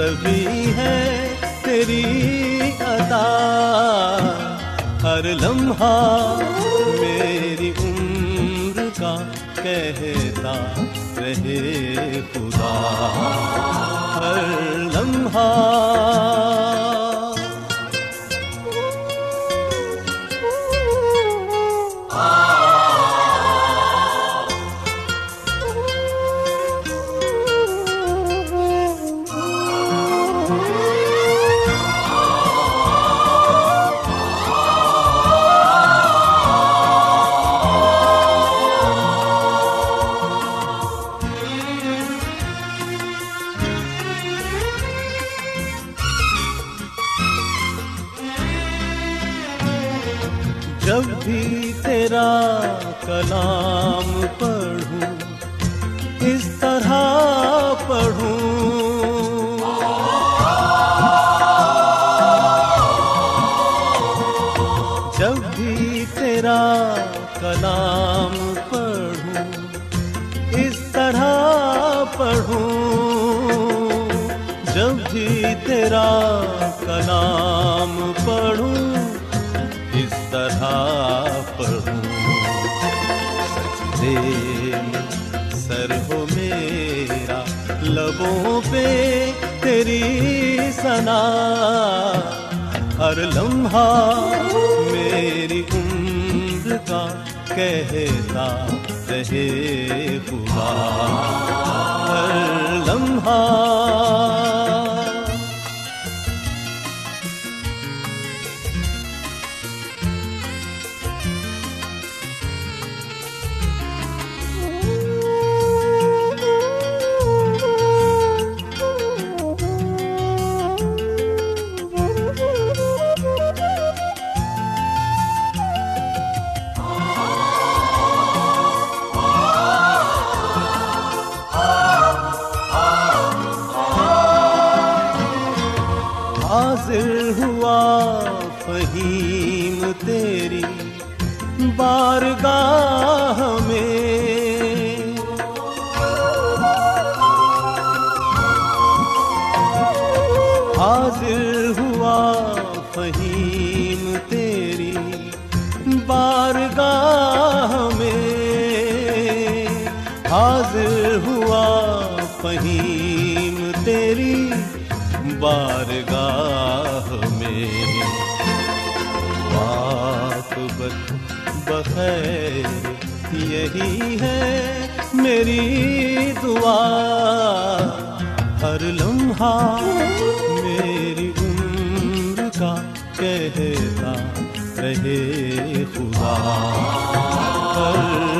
ہیں سبھی ہے تیری عطا۔ ہر لمحہ میری عمر کا کہتا رہے خدا۔ ہر لمحہ نام پڑھوں لبوں پہ تیری سنا ہر لمحہ میری عمر کا کہتا رہے خدا ہر لمحہ فہیم تیری بارگاہ میں۔ واقبت بخیر یہی ہے میری دعا۔ ہر لمحہ میری عمر کا کہتا رہے خدا۔ ہر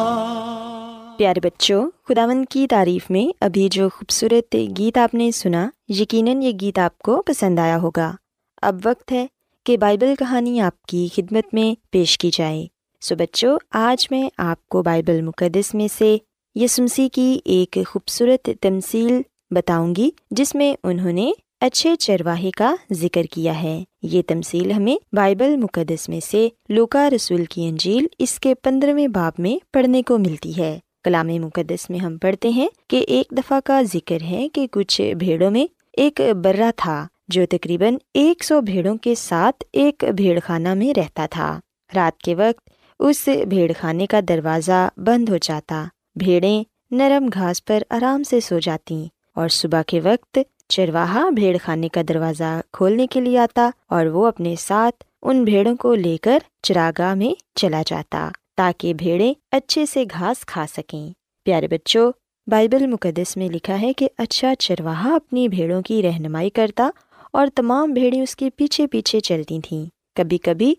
پیارے بچوں خداون کی تعریف میں ابھی جو خوبصورت گیت آپ نے سنا، یقیناً یہ گیت آپ کو پسند آیا ہوگا۔ اب وقت ہے کہ بائبل کہانی آپ کی خدمت میں پیش کی جائے۔ سو بچوں، آج میں آپ کو بائبل مقدس میں سے یسمسی کی ایک خوبصورت تمثیل بتاؤں گی، جس میں انہوں نے اچھے چرواہے کا ذکر کیا ہے۔ یہ تمثیل ہمیں بائبل مقدس میں سے لوکا رسول کی انجیل اس کے پندرہویں باب میں پڑھنے کو ملتی ہے۔ کلام مقدس میں ہم پڑھتے ہیں کہ ایک دفعہ کا ذکر ہے کہ کچھ بھیڑوں میں ایک برا تھا جو تقریباً ایک سو بھیڑوں کے ساتھ ایک بھیڑ خانہ میں رہتا تھا۔ رات کے وقت اس بھیڑ خانے کا دروازہ بند ہو جاتا۔ بھیڑیں نرم گھاس پر آرام سے سو جاتی اور صبح کے وقت چرواہا بھیڑ خانے کا دروازہ کھولنے کے لیے آتا اور وہ اپنے ساتھ ان بھیڑوں کو لے کر چراگاہ میں چلا جاتا۔ تاکہ بھیڑیں اچھے سے گھاس کھا سکیں۔ پیارے بچوں، بائبل مقدس میں لکھا ہے کہ اچھا چرواہا اپنی بھیڑوں کی رہنمائی کرتا اور تمام بھیڑیں اس کے پیچھے پیچھے چلتی تھیں۔ کبھی کبھی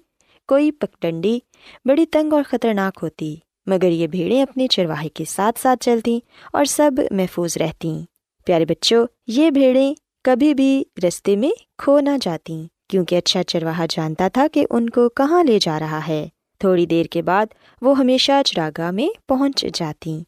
کوئی پگڈنڈی بڑی تنگ اور خطرناک ہوتی، مگر یہ بھیڑیں اپنے چرواہے کے ساتھ ساتھ چلتیں اور سب محفوظ رہتیں۔ پیارے بچوں، یہ بھیڑیں کبھی بھی رستے میں کھو نہ جاتیں، کیونکہ اچھا چرواہا جانتا تھا کہ ان کو کہاں لے جا رہا ہے۔ تھوڑی دیر کے بعد وہ ہمیشہ چراگاہ میں پہنچ جاتیں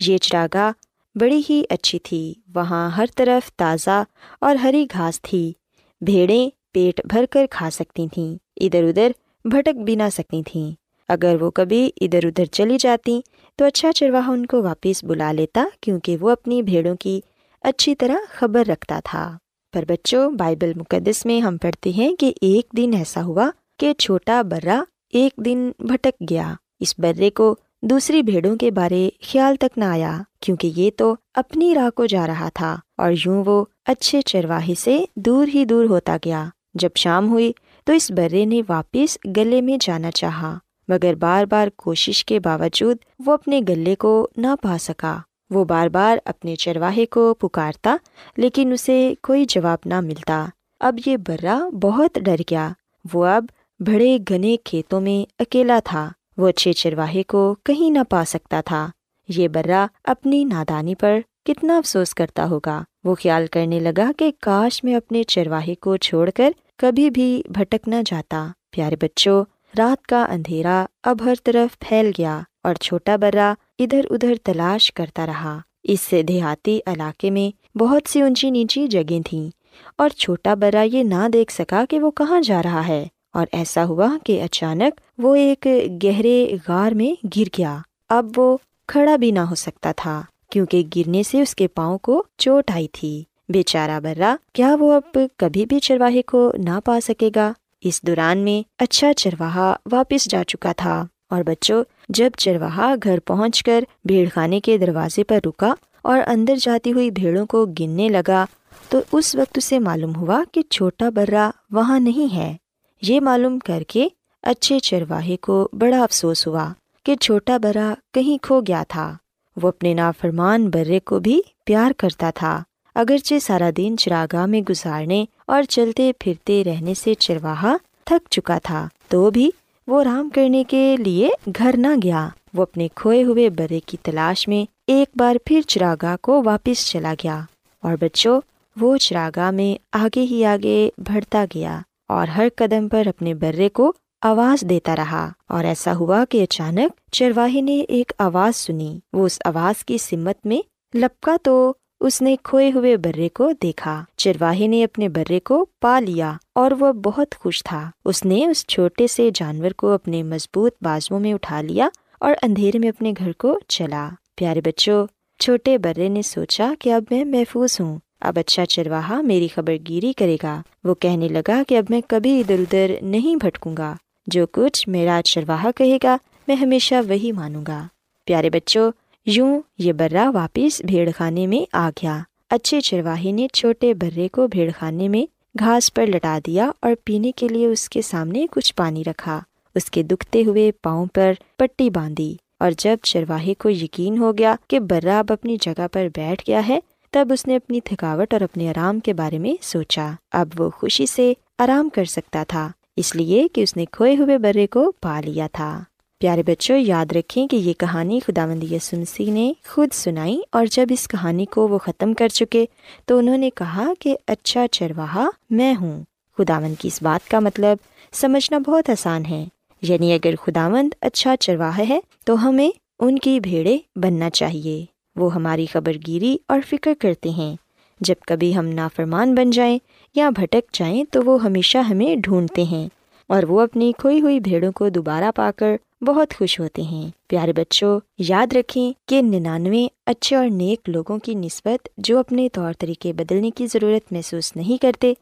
یہ چراگاہ بڑی ہی اچھی تھی۔ وہاں ہر طرف تازہ اور ہری گھاس تھی۔ بھیڑیں پیٹ بھر کر کھا سکتی تھیں۔ ادھر ادھر بھٹک بھی نہ سکتی تھیں۔ اگر وہ کبھی ادھر ادھر چلی جاتی تو اچھا چرواہا ان کو واپس بلا لیتا کیونکہ وہ اپنی بھیڑوں کی اچھی طرح خبر رکھتا تھا۔ پر بچوں، بائبل مقدس میں ہم پڑھتے ہیں کہ ایک دن ایسا ہوا کہ چھوٹا برا ایک دن بھٹک گیا۔ اس برے کو دوسری بھیڑوں کے بارے خیال تک نہ آیا، کیونکہ یہ تو اپنی راہ کو جا رہا تھا۔ اور یوں وہ اچھے چرواہے سے دور ہی دور ہوتا گیا۔ جب شام ہوئی تو اس برے نے واپس گلے میں جانا چاہا، مگر بار بار کوشش کے باوجود وہ اپنے گلے کو نہ پا سکا۔ وہ بار بار اپنے چرواہے کو پکارتا، لیکن اسے کوئی جواب نہ ملتا۔ اب یہ برا بہت ڈر گیا۔ وہ اب بڑے گھنے کھیتوں میں اکیلا تھا، وہ اچھے چرواہے کو کہیں نہ پا سکتا تھا۔ یہ برا اپنی نادانی پر کتنا افسوس کرتا ہوگا۔ وہ خیال کرنے لگا کہ کاش میں اپنے چرواہے کو چھوڑ کر کبھی بھی بھٹک نہ جاتا۔ پیارے بچوں، رات کا اندھیرا اب ہر طرف پھیل گیا اور چھوٹا برا ادھر ادھر تلاش کرتا رہا۔ اس دیہاتی علاقے میں بہت سی اونچی نیچی جگہیں تھیں اور چھوٹا برا یہ نہ دیکھ سکا کہ وہ کہاں جا رہا ہے۔ اور ایسا ہوا کہ اچانک وہ ایک گہرے غار میں گر گیا۔ اب وہ کھڑا بھی نہ ہو سکتا تھا، کیونکہ گرنے سے اس کے پاؤں کو چوٹ آئی تھی۔ بیچارہ برا کیا وہ اب کبھی بھی چرواہے کو نہ پا سکے گا؟ اس دوران میں اچھا چرواہا واپس جا چکا تھا۔ اور بچوں، جب چرواہا گھر پہنچ کر بھیڑ خانے کے دروازے پر رکا اور اندر جاتی ہوئی بھیڑوں کو گننے لگا، تو اس وقت اسے معلوم ہوا کہ چھوٹا برا وہاں نہیں ہے۔ یہ معلوم کر کے اچھے چرواہے کو بڑا افسوس ہوا کہ چھوٹا برا کہیں کھو گیا تھا۔ وہ اپنے نافرمان برے کو بھی پیار کرتا تھا، اگرچہ سارا دن چراگاہ میں گزارنے اور چلتے پھرتے رہنے سے چرواہا تھک چکا تھا، تو بھی وہ آرام کرنے کے لیے گھر نہ گیا۔ وہ اپنے کھوئے ہوئے برے کی تلاش میں ایک بار پھر چراگاہ کو واپس چلا گیا اور بچوں، وہ چراگاہ میں آگے ہی آگے بڑھتا گیا۔ اور ہر قدم پر اپنے برے کو آواز دیتا رہا اور ایسا ہوا کہ اچانک چرواہے نے ایک آواز سنی۔ وہ اس آواز کی سمت میں لپکا تو اس نے کھوئے ہوئے برے کو دیکھا۔ چرواہے نے اپنے برے کو پا لیا اور وہ بہت خوش تھا۔ اس نے اس چھوٹے سے جانور کو اپنے مضبوط بازو میں اٹھا لیا اور اندھیرے میں اپنے گھر کو چلا۔ پیارے بچوں، چھوٹے برے نے سوچا کہ اب میں محفوظ ہوں۔ اب اچھا چرواہا میری خبر گیری کرے گا۔ وہ کہنے لگا کہ اب میں کبھی ادھر ادھر نہیں بھٹکوں گا۔ جو کچھ میرا چرواہا کہے گا، میں ہمیشہ وہی مانوں گا۔ پیارے بچوں، یوں یہ برا واپس بھیڑ خانے میں آ گیا۔ اچھے چرواہے نے چھوٹے برے کو بھیڑ خانے میں گھاس پر لٹا دیا اور پینے کے لیے اس کے سامنے کچھ پانی رکھا۔ اس کے دکھتے ہوئے پاؤں پر پٹی باندھی۔ اور جب چرواہے کو یقین ہو گیا کہ برا اب اپنی جگہ پر بیٹھ گیا ہے تب اس نے اپنی تھکاوٹ اور اپنے آرام کے بارے میں سوچا۔ اب وہ خوشی سے آرام کر سکتا تھا، اس لیے کہ اس نے کھوئے ہوئے برے کو پا لیا تھا۔ پیارے بچوں، یاد رکھیں کہ یہ کہانی خدا مندی سنسی نے خود سنائی اور جب اس کہانی کو وہ ختم کر چکے تو انہوں نے کہا کہ اچھا چرواہا میں ہوں۔ خدا مند کی اس بات کا مطلب سمجھنا بہت آسان ہے۔ یعنی اگر خدا مند اچھا چرواہا ہے تو ہمیں ان کی بھیڑے بننا چاہیے۔ وہ ہماری خبر گیری اور فکر کرتے ہیں۔ جب کبھی ہم نافرمان بن جائیں یا بھٹک جائیں تو وہ ہمیشہ ہمیں ڈھونڈتے ہیں اور وہ اپنی کھوئی ہوئی بھیڑوں کو دوبارہ پا کر بہت خوش ہوتے ہیں۔ پیارے بچوں، یاد رکھیں کہ ننانوے اچھے اور نیک لوگوں کی نسبت جو اپنے طور طریقے بدلنے کی ضرورت محسوس نہیں کرتے،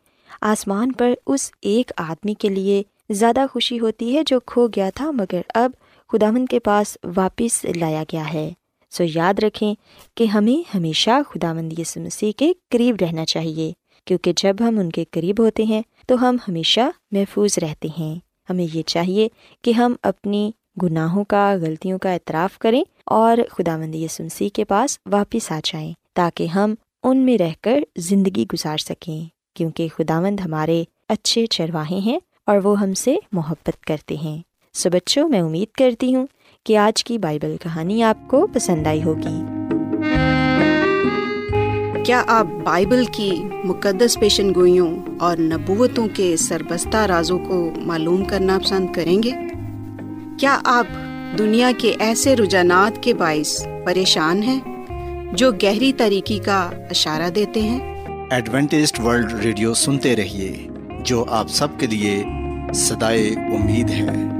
آسمان پر اس ایک آدمی کے لیے زیادہ خوشی ہوتی ہے جو کھو گیا تھا مگر اب خدامند کے پاس واپس لایا گیا ہے۔ سو یاد رکھیں کہ ہمیں ہمیشہ خدا مند یسو مسیح کے قریب رہنا چاہیے، کیونکہ جب ہم ان کے قریب ہوتے ہیں تو ہم ہمیشہ محفوظ رہتے ہیں۔ ہمیں یہ چاہیے کہ ہم اپنی گناہوں کا، غلطیوں کا اعتراف کریں اور خدا مند یسو مسیح کے پاس واپس آ جائیں، تاکہ ہم ان میں رہ کر زندگی گزار سکیں، کیونکہ خدا مند ہمارے اچھے چرواہے ہیں اور وہ ہم سے محبت کرتے ہیں۔ سو بچوں، میں امید کرتی ہوں کہ آج کی بائبل کہانی آپ کو پسند آئی ہوگی۔ کیا آپ بائبل کی مقدس پیشن گوئیوں اور نبوتوں کے سربستہ رازوں کو معلوم کرنا پسند کریں گے؟ کیا آپ دنیا کے ایسے رجحانات کے باعث پریشان ہیں جو گہری طریقے کا اشارہ دیتے ہیں؟ ایڈوینٹسڈ ورلڈ ریڈیو سنتے رہیے جو آپ سب کے لیے صدائے امید ہے۔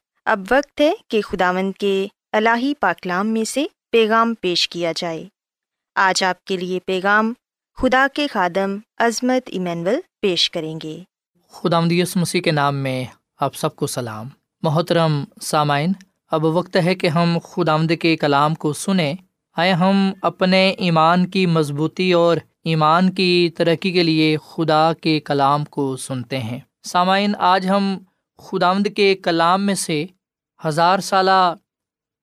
اب وقت ہے کہ خداوند کے الہی پاکلام میں سے پیغام پیش کیا جائے۔ آج آپ کے لیے پیغام خدا کے خادم عظمت ایمینول پیش کریں گے۔ خدا مدیس مسیح کے نام میں آپ سب کو سلام۔ محترم سامعین، اب وقت ہے کہ ہم خدا کے کلام کو سنیں۔ آئے ہم اپنے ایمان کی مضبوطی اور ایمان کی ترقی کے لیے خدا کے کلام کو سنتے ہیں۔ سامعین، آج ہم خدا آمد کے کلام میں سے ہزار سالہ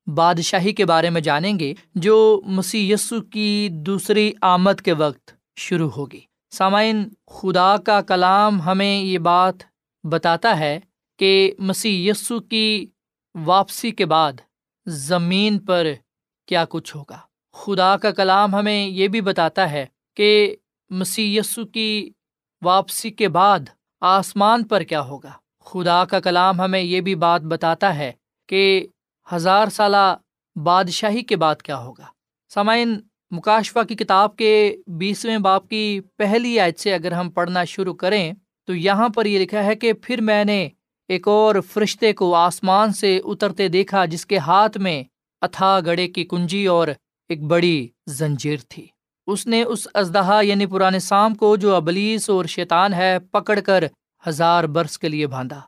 بادشاہی کے بارے میں جانیں گے، جو مسی کی دوسری آمد کے وقت شروع ہوگی۔ سامعین، خدا کا کلام ہمیں یہ بات بتاتا ہے کہ مسی کی واپسی کے بعد زمین پر کیا کچھ ہوگا۔ خدا کا کلام ہمیں یہ بھی بتاتا ہے کہ مسی کی واپسی کے بعد آسمان پر کیا ہوگا۔ خدا کا کلام ہمیں یہ بھی بات بتاتا ہے کہ ہزار سالہ بادشاہی کے بعد کیا ہوگا۔ سامعین، مکاشفہ کی کتاب کے بیسویں باپ کی پہلی آیت سے اگر ہم پڑھنا شروع کریں، تو یہاں پر یہ لکھا ہے کہ پھر میں نے ایک اور فرشتے کو آسمان سے اترتے دیکھا جس کے ہاتھ میں اتھا گڑے کی کنجی اور ایک بڑی زنجیر تھی۔ اس نے اس ازدہا یعنی پرانے سام کو جو ابلیس اور شیطان ہے، پکڑ کر ہزار برس کے لیے باندھا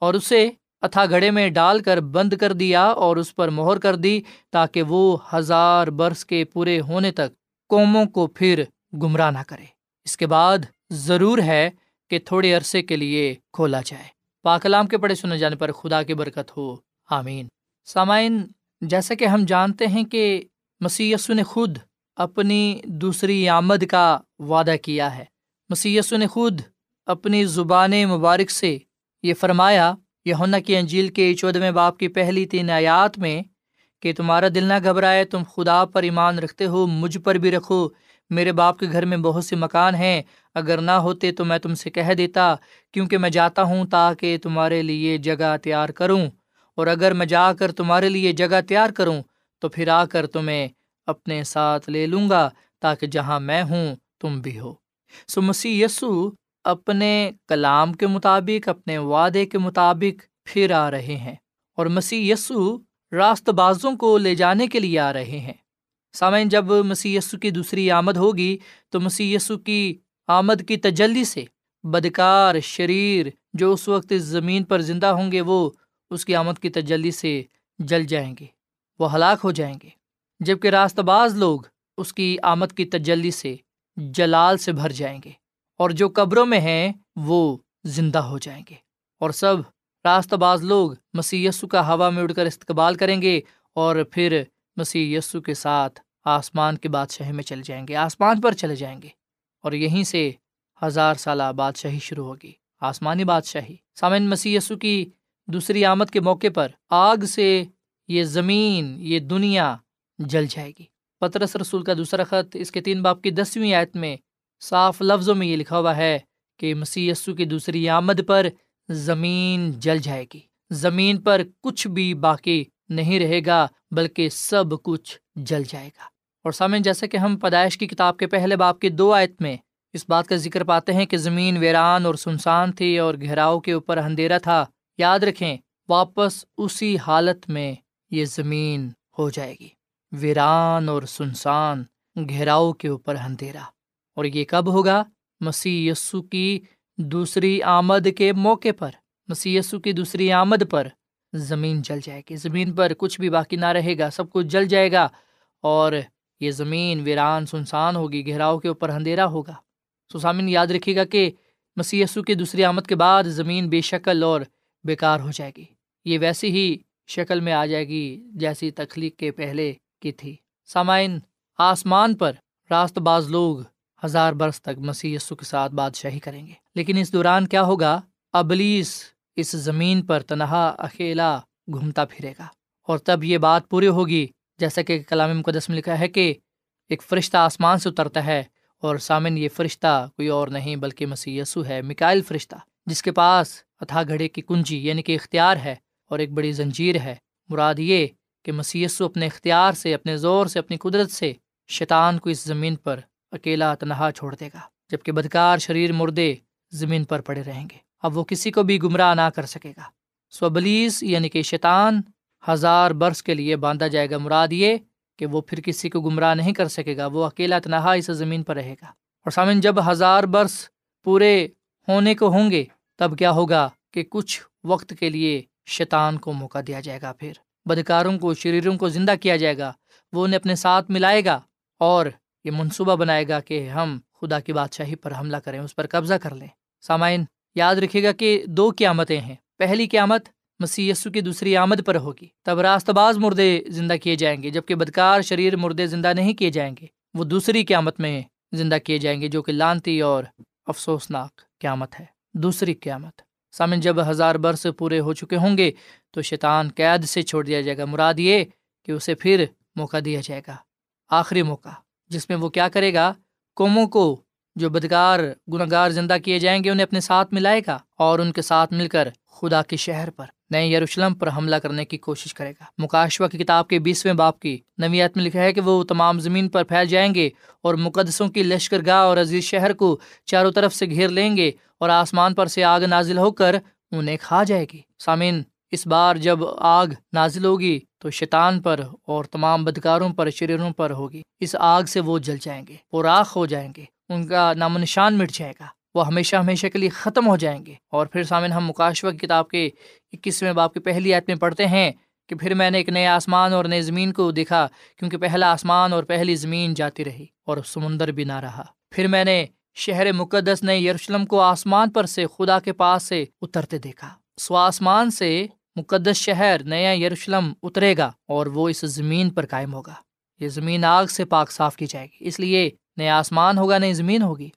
اور اسے اتھا گھڑے میں ڈال کر بند کر دیا اور اس پر مہر کر دی تاکہ وہ ہزار برس کے پورے ہونے تک قوموں کو پھر گمراہ نہ کرے۔ اس کے بعد ضرور ہے کہ تھوڑے عرصے کے لیے کھولا جائے۔ پاکلام کے پڑے سنے جانے پر خدا کی برکت ہو۔ آمین۔ سامعین، جیسا کہ ہم جانتے ہیں کہ مسی نے خود اپنی دوسری آمد کا وعدہ کیا ہے۔ مسی نے خود اپنی زبان مبارک سے یہ فرمایا یونا کی انجیل کے چودھویں باپ کی پہلی تین آیات میں کہ تمہارا دل نہ گھبرائے، تم خدا پر ایمان رکھتے ہو، مجھ پر بھی رکھو، میرے باپ کے گھر میں بہت سے مکان ہیں، اگر نہ ہوتے تو میں تم سے کہہ دیتا، کیونکہ میں جاتا ہوں تاکہ تمہارے لیے جگہ تیار کروں، اور اگر میں جا کر تمہارے لیے جگہ تیار کروں تو پھر آ کر تمہیں اپنے ساتھ لے لوں گا، تاکہ جہاں میں ہوں تم بھی ہو۔ سو مسیح یسو اپنے کلام کے مطابق، اپنے وعدے کے مطابق پھر آ رہے ہیں اور مسیح یسو راست بازوں کو لے جانے کے لیے آ رہے ہیں۔ سامعین، جب مسیح یسو کی دوسری آمد ہوگی تو مسیح یسو کی آمد کی تجلی سے بدکار شریر جو اس وقت اس زمین پر زندہ ہوں گے، وہ اس کی آمد کی تجلی سے جل جائیں گے، وہ ہلاک ہو جائیں گے۔ جبکہ راست باز لوگ اس کی آمد کی تجلی سے جلال سے بھر جائیں گے۔ اور جو قبروں میں ہیں وہ زندہ ہو جائیں گے۔ اور سب راست باز لوگ مسیح یسو کا ہوا میں اڑ کر استقبال کریں گے اور پھر مسیح یسو کے ساتھ آسمان کے بادشاہی میں چلے جائیں گے، آسمان پر چلے جائیں گے۔ اور یہیں سے ہزار سالہ بادشاہی شروع ہوگی، آسمانی بادشاہی۔ سامن مسیح یسو کی دوسری آمد کے موقع پر آگ سے یہ زمین، یہ دنیا جل جائے گی۔ پترس رسول کا دوسرا خط اس کے تین باپ کی دسویں آیت میں صاف لفظوں میں یہ لکھا ہوا ہے کہ مسی کی دوسری آمد پر زمین جل جائے گی۔ زمین پر کچھ بھی باقی نہیں رہے گا، بلکہ سب کچھ جل جائے گا۔ اور سامن جیسے کہ ہم پیدائش کی کتاب کے پہلے باپ کی دو آیت میں اس بات کا ذکر پاتے ہیں کہ زمین ویران اور سنسان تھی اور گہراؤ کے اوپر اندھیرا تھا۔ یاد رکھیں، واپس اسی حالت میں یہ زمین ہو جائے گی۔ ویران اور سنسان گہراؤ کے اوپر اندھیرا۔ اور یہ کب ہوگا؟ مسیح یسو کی دوسری آمد کے موقع پر۔ مسی کی دوسری آمد پر۔ زمین جل جائے گی۔ زمین پر کچھ بھی باقی نہ رہے گا۔ سب کچھ جل جائے گا۔ اور یہ زمین ویران، سنسان ہوگی۔ گہراؤ کے اوپر اندھیرا ہوگا۔ سسامن یاد رکھے گا کہ مسی یسو کی دوسری آمد کے بعد زمین بے شکل اور بیکار ہو جائے گی۔ یہ ویسی ہی شکل میں آ جائے گی جیسی تخلیق کے پہلے کی تھی۔ سامعین، آسمان پر راست باز لوگ ہزار برس تک مسیح یسو کے ساتھ بادشاہی کریں گے۔ لیکن اس دوران کیا ہوگا؟ ابلیس اس زمین پر تنہا اکیلا گھومتا پھرے گا۔ اور تب یہ بات پوری ہوگی، جیسا کہ کلام مقدس میں لکھا ہے کہ ایک فرشتہ آسمان سے اترتا ہے اور سامن یہ فرشتہ کوئی اور نہیں بلکہ مسیح یسو ہے مکائل فرشتہ، جس کے پاس اتھا گھڑے کی کنجی یعنی کہ اختیار ہے اور ایک بڑی زنجیر ہے۔ مراد یہ کہ مسی اپنے اختیار سے، اپنے زور سے، اپنی قدرت سے شیطان کو اس زمین پر اکیلا تنہا چھوڑ دے گا جبکہ بدکار شریر مردے زمین پر پڑے رہیں گے۔ اب وہ کسی کو بھی گمراہ نہ کر سکے گا۔ سوبلیس یعنی کہ شیطان، ہزار برس کے لیے باندھا جائے گا مراد یہ کہ وہ پھر کسی کو گمراہ نہیں کر سکے گا، وہ اکیلا تنہا اس زمین پر رہے گا۔ اور سامن، جب ہزار برس پورے ہونے کو ہوں گے، تب کیا ہوگا کہ کچھ وقت کے لیے شیطان کو موقع دیا جائے گا۔ پھر بدکاروں کو، شریروں کو زندہ کیا جائے گا۔ وہ انہیں اپنے ساتھ ملائے گا اور یہ منصوبہ بنائے گا کہ ہم خدا کی بادشاہی پر حملہ کریں، اس پر قبضہ کر لیں۔ سامعین، یاد رکھے گا کہ دو قیامتیں ہیں۔ پہلی قیامت مسی کی دوسری آمد پر ہوگی۔ تب راست باز مردے زندہ کیے جائیں گے، جبکہ بدکار شریر مردے زندہ نہیں کیے جائیں گے۔ وہ دوسری قیامت میں زندہ کیے جائیں گے، جو کہ لانتی اور افسوسناک قیامت ہے۔ دوسری قیامت۔ سامن جب ہزار برس پورے ہو چکے ہوں گے تو شیطان قید سے چھوڑ دیا جائے گا۔ مراد یہ کہ اسے پھر موقع دیا جائے گا۔ آخری موقع۔ جس میں وہ کیا کرے گا؟ قوموں کو جو بدکار گناہ گار زندہ کیے جائیں گے، انہیں اپنے ساتھ ملائے گا اور ان کے ساتھ مل کر خدا کے شہر پر، نئے یروشلم پر حملہ کرنے کی کوشش کرے گا۔ مکاشوا کی کتاب کے بیسویں باپ کی نویت میں لکھا ہے کہ وہ تمام زمین پر پھیل جائیں گے اور مقدسوں کی لشکر گاہ اور عزیز شہر کو چاروں طرف سے گھیر لیں گے اور آسمان پر سے آگ نازل ہو کر انہیں کھا جائے گی۔ سامعین اس بار جب آگ نازل ہوگی تو شیطان پر اور تمام بدکاروں پر شریروں پر ہوگی۔ اس آگ سے وہ جل جائیں گے وہ راخ ہو جائیں گے۔ ان کا نام و نشان مٹ جائے گا۔ وہ ہمیشہ ہمیشہ کے لیے ختم ہو جائیں گے۔ اور پھر سامن ہم مکاشوہ کتاب کے اکیسویں باپ کی پہلی آیت میں پڑھتے ہیں کہ پھر میں نے ایک نئے آسمان اور نئے زمین کو دیکھا، کیونکہ پہلا آسمان اور پہلی زمین جاتی رہی اور سمندر بھی نہ رہا۔ پھر میں نے شہر مقدس، نئے یروشلم کو آسمان پر سے خدا کے پاس سے اترتے دیکھا۔ سو آسمان سے مقدس شہر نیا یروشلم اترے گا اور وہ اس زمین پر قائم ہوگا۔ یہ زمین آگ سے پاک صاف کی جائے گی، اس لیے نیا آسمان ہوگا، نئی زمین ہوگی،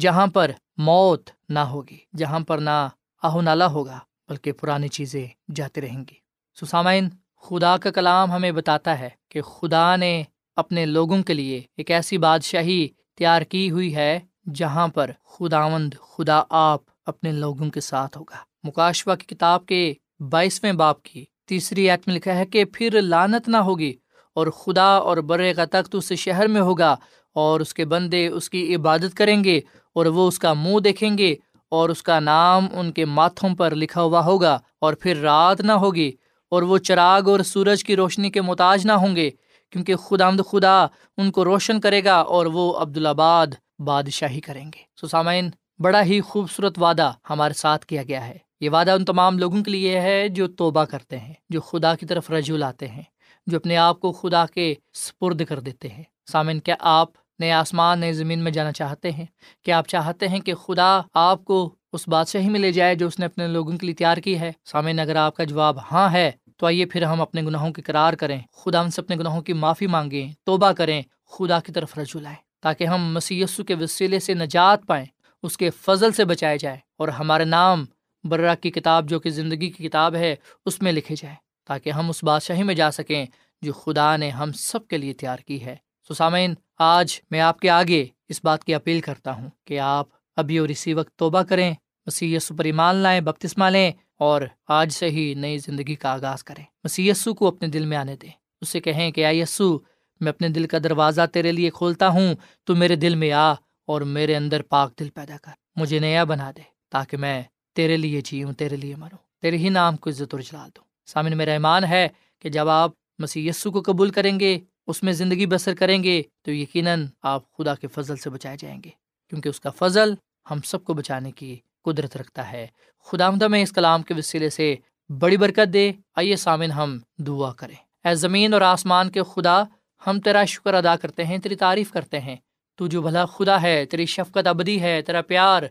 جہاں پر موت نہ ہوگی، جہاں پر نہ آہو نالا ہوگا، بلکہ پرانی چیزیں جاتی رہیں گی۔ سسامین خدا کا کلام ہمیں بتاتا ہے کہ خدا نے اپنے لوگوں کے لیے ایک ایسی بادشاہی تیار کی ہوئی ہے جہاں پر خداوند خدا آپ اپنے لوگوں کے ساتھ ہوگا۔ مکاشوا کی کتاب کے بائیسویں باپ کی۔ تیسری ایت میں لکھا ہے کہ پھر لانت نہ ہوگی اور خدا اور برے کا تخت اس شہر میں ہوگا اور اس کے بندے اس کی عبادت کریں گے اور وہ اس کا منہ دیکھیں گے اور اس کا نام ان کے ماتھوں پر لکھا ہوا ہوگا اور پھر رات نہ ہوگی اور وہ چراغ اور سورج کی روشنی کے محتاج نہ ہوں گے کیونکہ خدا مد خدا ان کو روشن کرے گا اور وہ عبدالآباد بادشاہی کریں گے۔ سسامین بڑا ہی خوبصورت وعدہ ہمارے ساتھ کیا گیا ہے۔ یہ وعدہ ان تمام لوگوں کے لیے ہے جو توبہ کرتے ہیں، جو خدا کی طرف رجوع لاتے ہیں، جو اپنے آپ کو خدا کے سپرد کر دیتے ہیں۔ سامن کیا آپ نئے آسمان، نئے زمین میں جانا چاہتے ہیں؟ کیا آپ چاہتے ہیں کہ خدا آپ کو اس بادشاہی میں لے جائے جو اس نے اپنے لوگوں کے لیے تیار کی ہے؟ سامعین، اگر آپ کا جواب ہاں ہے، تو آئیے پھر ہم اپنے گناہوں کی قرار کریں۔ خدا ہم سے اپنے گناہوں کی معافی مانگیں، توبہ کریں، خدا کی طرف رجوع لائیں، تاکہ ہم مسی کے وسیلے سے نجات پائیں، اس کے فضل سے بچائے جائیں اور ہمارے نام برا کی کتاب جو کہ زندگی کی کتاب ہے، اس میں لکھے جائیں تاکہ ہم اس بادشاہی میں جا سکیں جو خدا نے ہم سب کے لیے تیار کی ہے۔ سسامین آج میں آپ کے آگے اس بات کی اپیل کرتا ہوں کہ آپ ابھی اور اسی وقت توبہ کریں مسی پر ایمان لائیں، بپتسمہ لیں اور آج سے ہی نئی زندگی کا آغاز کریں۔ مسی کو اپنے دل میں آنے دیں۔ اسے کہیں کہ آئی یسو، میں اپنے دل کا دروازہ تیرے لیے کھولتا ہوں، تو میرے دل میں آ اور میرے اندر پاک دل پیدا کر، مجھے نیا بنا دے تاکہ میں تیرے لیے جیوں، تیرے لیے مروں، تیرے ہی نام کو عزت و جلال دوں۔ سامنے میرا ایمان ہے کہ جب آپ مسی کو قبول کریں گے، اس میں زندگی بسر کریں گے، تو یقیناً آپ خدا کے فضل سے بچائے جائیں گے۔ کیونکہ اس کا فضل ہم سب کو بچانے کی قدرت رکھتا ہے۔ خدا آمدہ میں اس کلام کے وسیلے سے بڑی برکت دے۔ آئیے سامن ہم دعا کریں۔ اے زمین اور آسمان کے خدا، ہم تیرا شکر ادا کرتے ہیں، تیری تعریف کرتے ہیں۔ تو جو بھلا خدا ہے، تیری شفقت ابدی ہے، تیرا پیار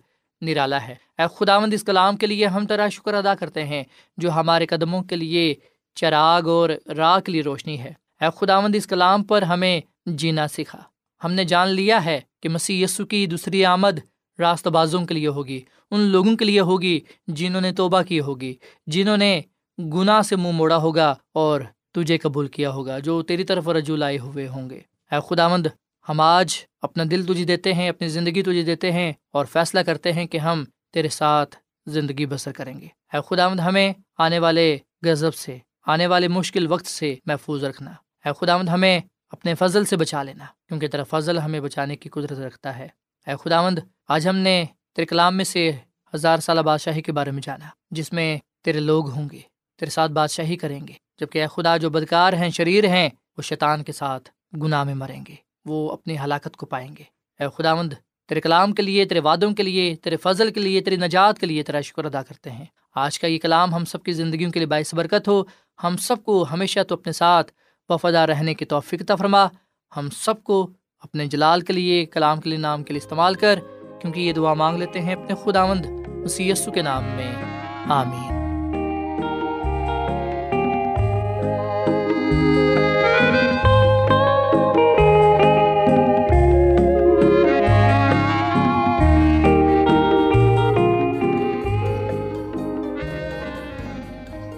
نرالا ہے۔ اے خدا مند اس کلام کے لیے ہم تیرا شکر ادا کرتے ہیں جو ہمارے قدموں کے لیے چراغ اور راہ کے لیے روشنی ہے۔ اے خداوند، اس کلام پر ہمیں جینا سکھا۔ ہم نے جان لیا ہے کہ مسیح یسو کی دوسری آمد راست بازوں کے لیے ہوگی، ان لوگوں کے لیے ہوگی جنہوں نے توبہ کی ہوگی، جنہوں نے گناہ سے منہ موڑا ہوگا اور تجھے قبول کیا ہوگا جو تیری طرف رجوع لائے ہوئے ہوں گے۔ اے خداوند ہم آج اپنا دل تجھے دیتے ہیں، اپنی زندگی تجھے دیتے ہیں اور فیصلہ کرتے ہیں کہ ہم تیرے ساتھ زندگی بسر کریں گے۔ اے خداوند، ہمیں آنے والے غضب سے، آنے والے مشکل وقت سے محفوظ رکھنا۔ اے خداوند، ہمیں اپنے فضل سے بچا لینا، کیونکہ تیرا فضل ہمیں بچانے کی قدرت رکھتا ہے۔ اے خداوند، آج ہم نے تیرے کلام میں سے ہزار سالہ بادشاہی کے بارے میں جانا، جس میں تیرے لوگ ہوں گے، تیرے ساتھ بادشاہی کریں گے جبکہ اے خدا، جو بدکار ہیں، شریر ہیں، وہ شیطان کے ساتھ گناہ میں مریں گے۔ وہ اپنی ہلاکت کو پائیں گے۔ اے خداوند، تیرے کلام کے لیے، تیرے وعدوں کے لیے، تیرے فضل کے لیے، تیری نجات کے لیے تیرا شکر ادا کرتے ہیں۔ آج کا یہ کلام ہم سب کی زندگیوں کے لیے باعث برکت ہو۔ ہم سب کو ہمیشہ تو اپنے ساتھ وفادار رہنے کی توفیق فرما۔ ہم سب کو اپنے جلال کے لیے، کلام کے لیے، نام کے لیے استعمال کر۔ کیونکہ یہ دعا مانگ لیتے ہیں اپنے خداوند مسیسو کے نام میں۔ آمین۔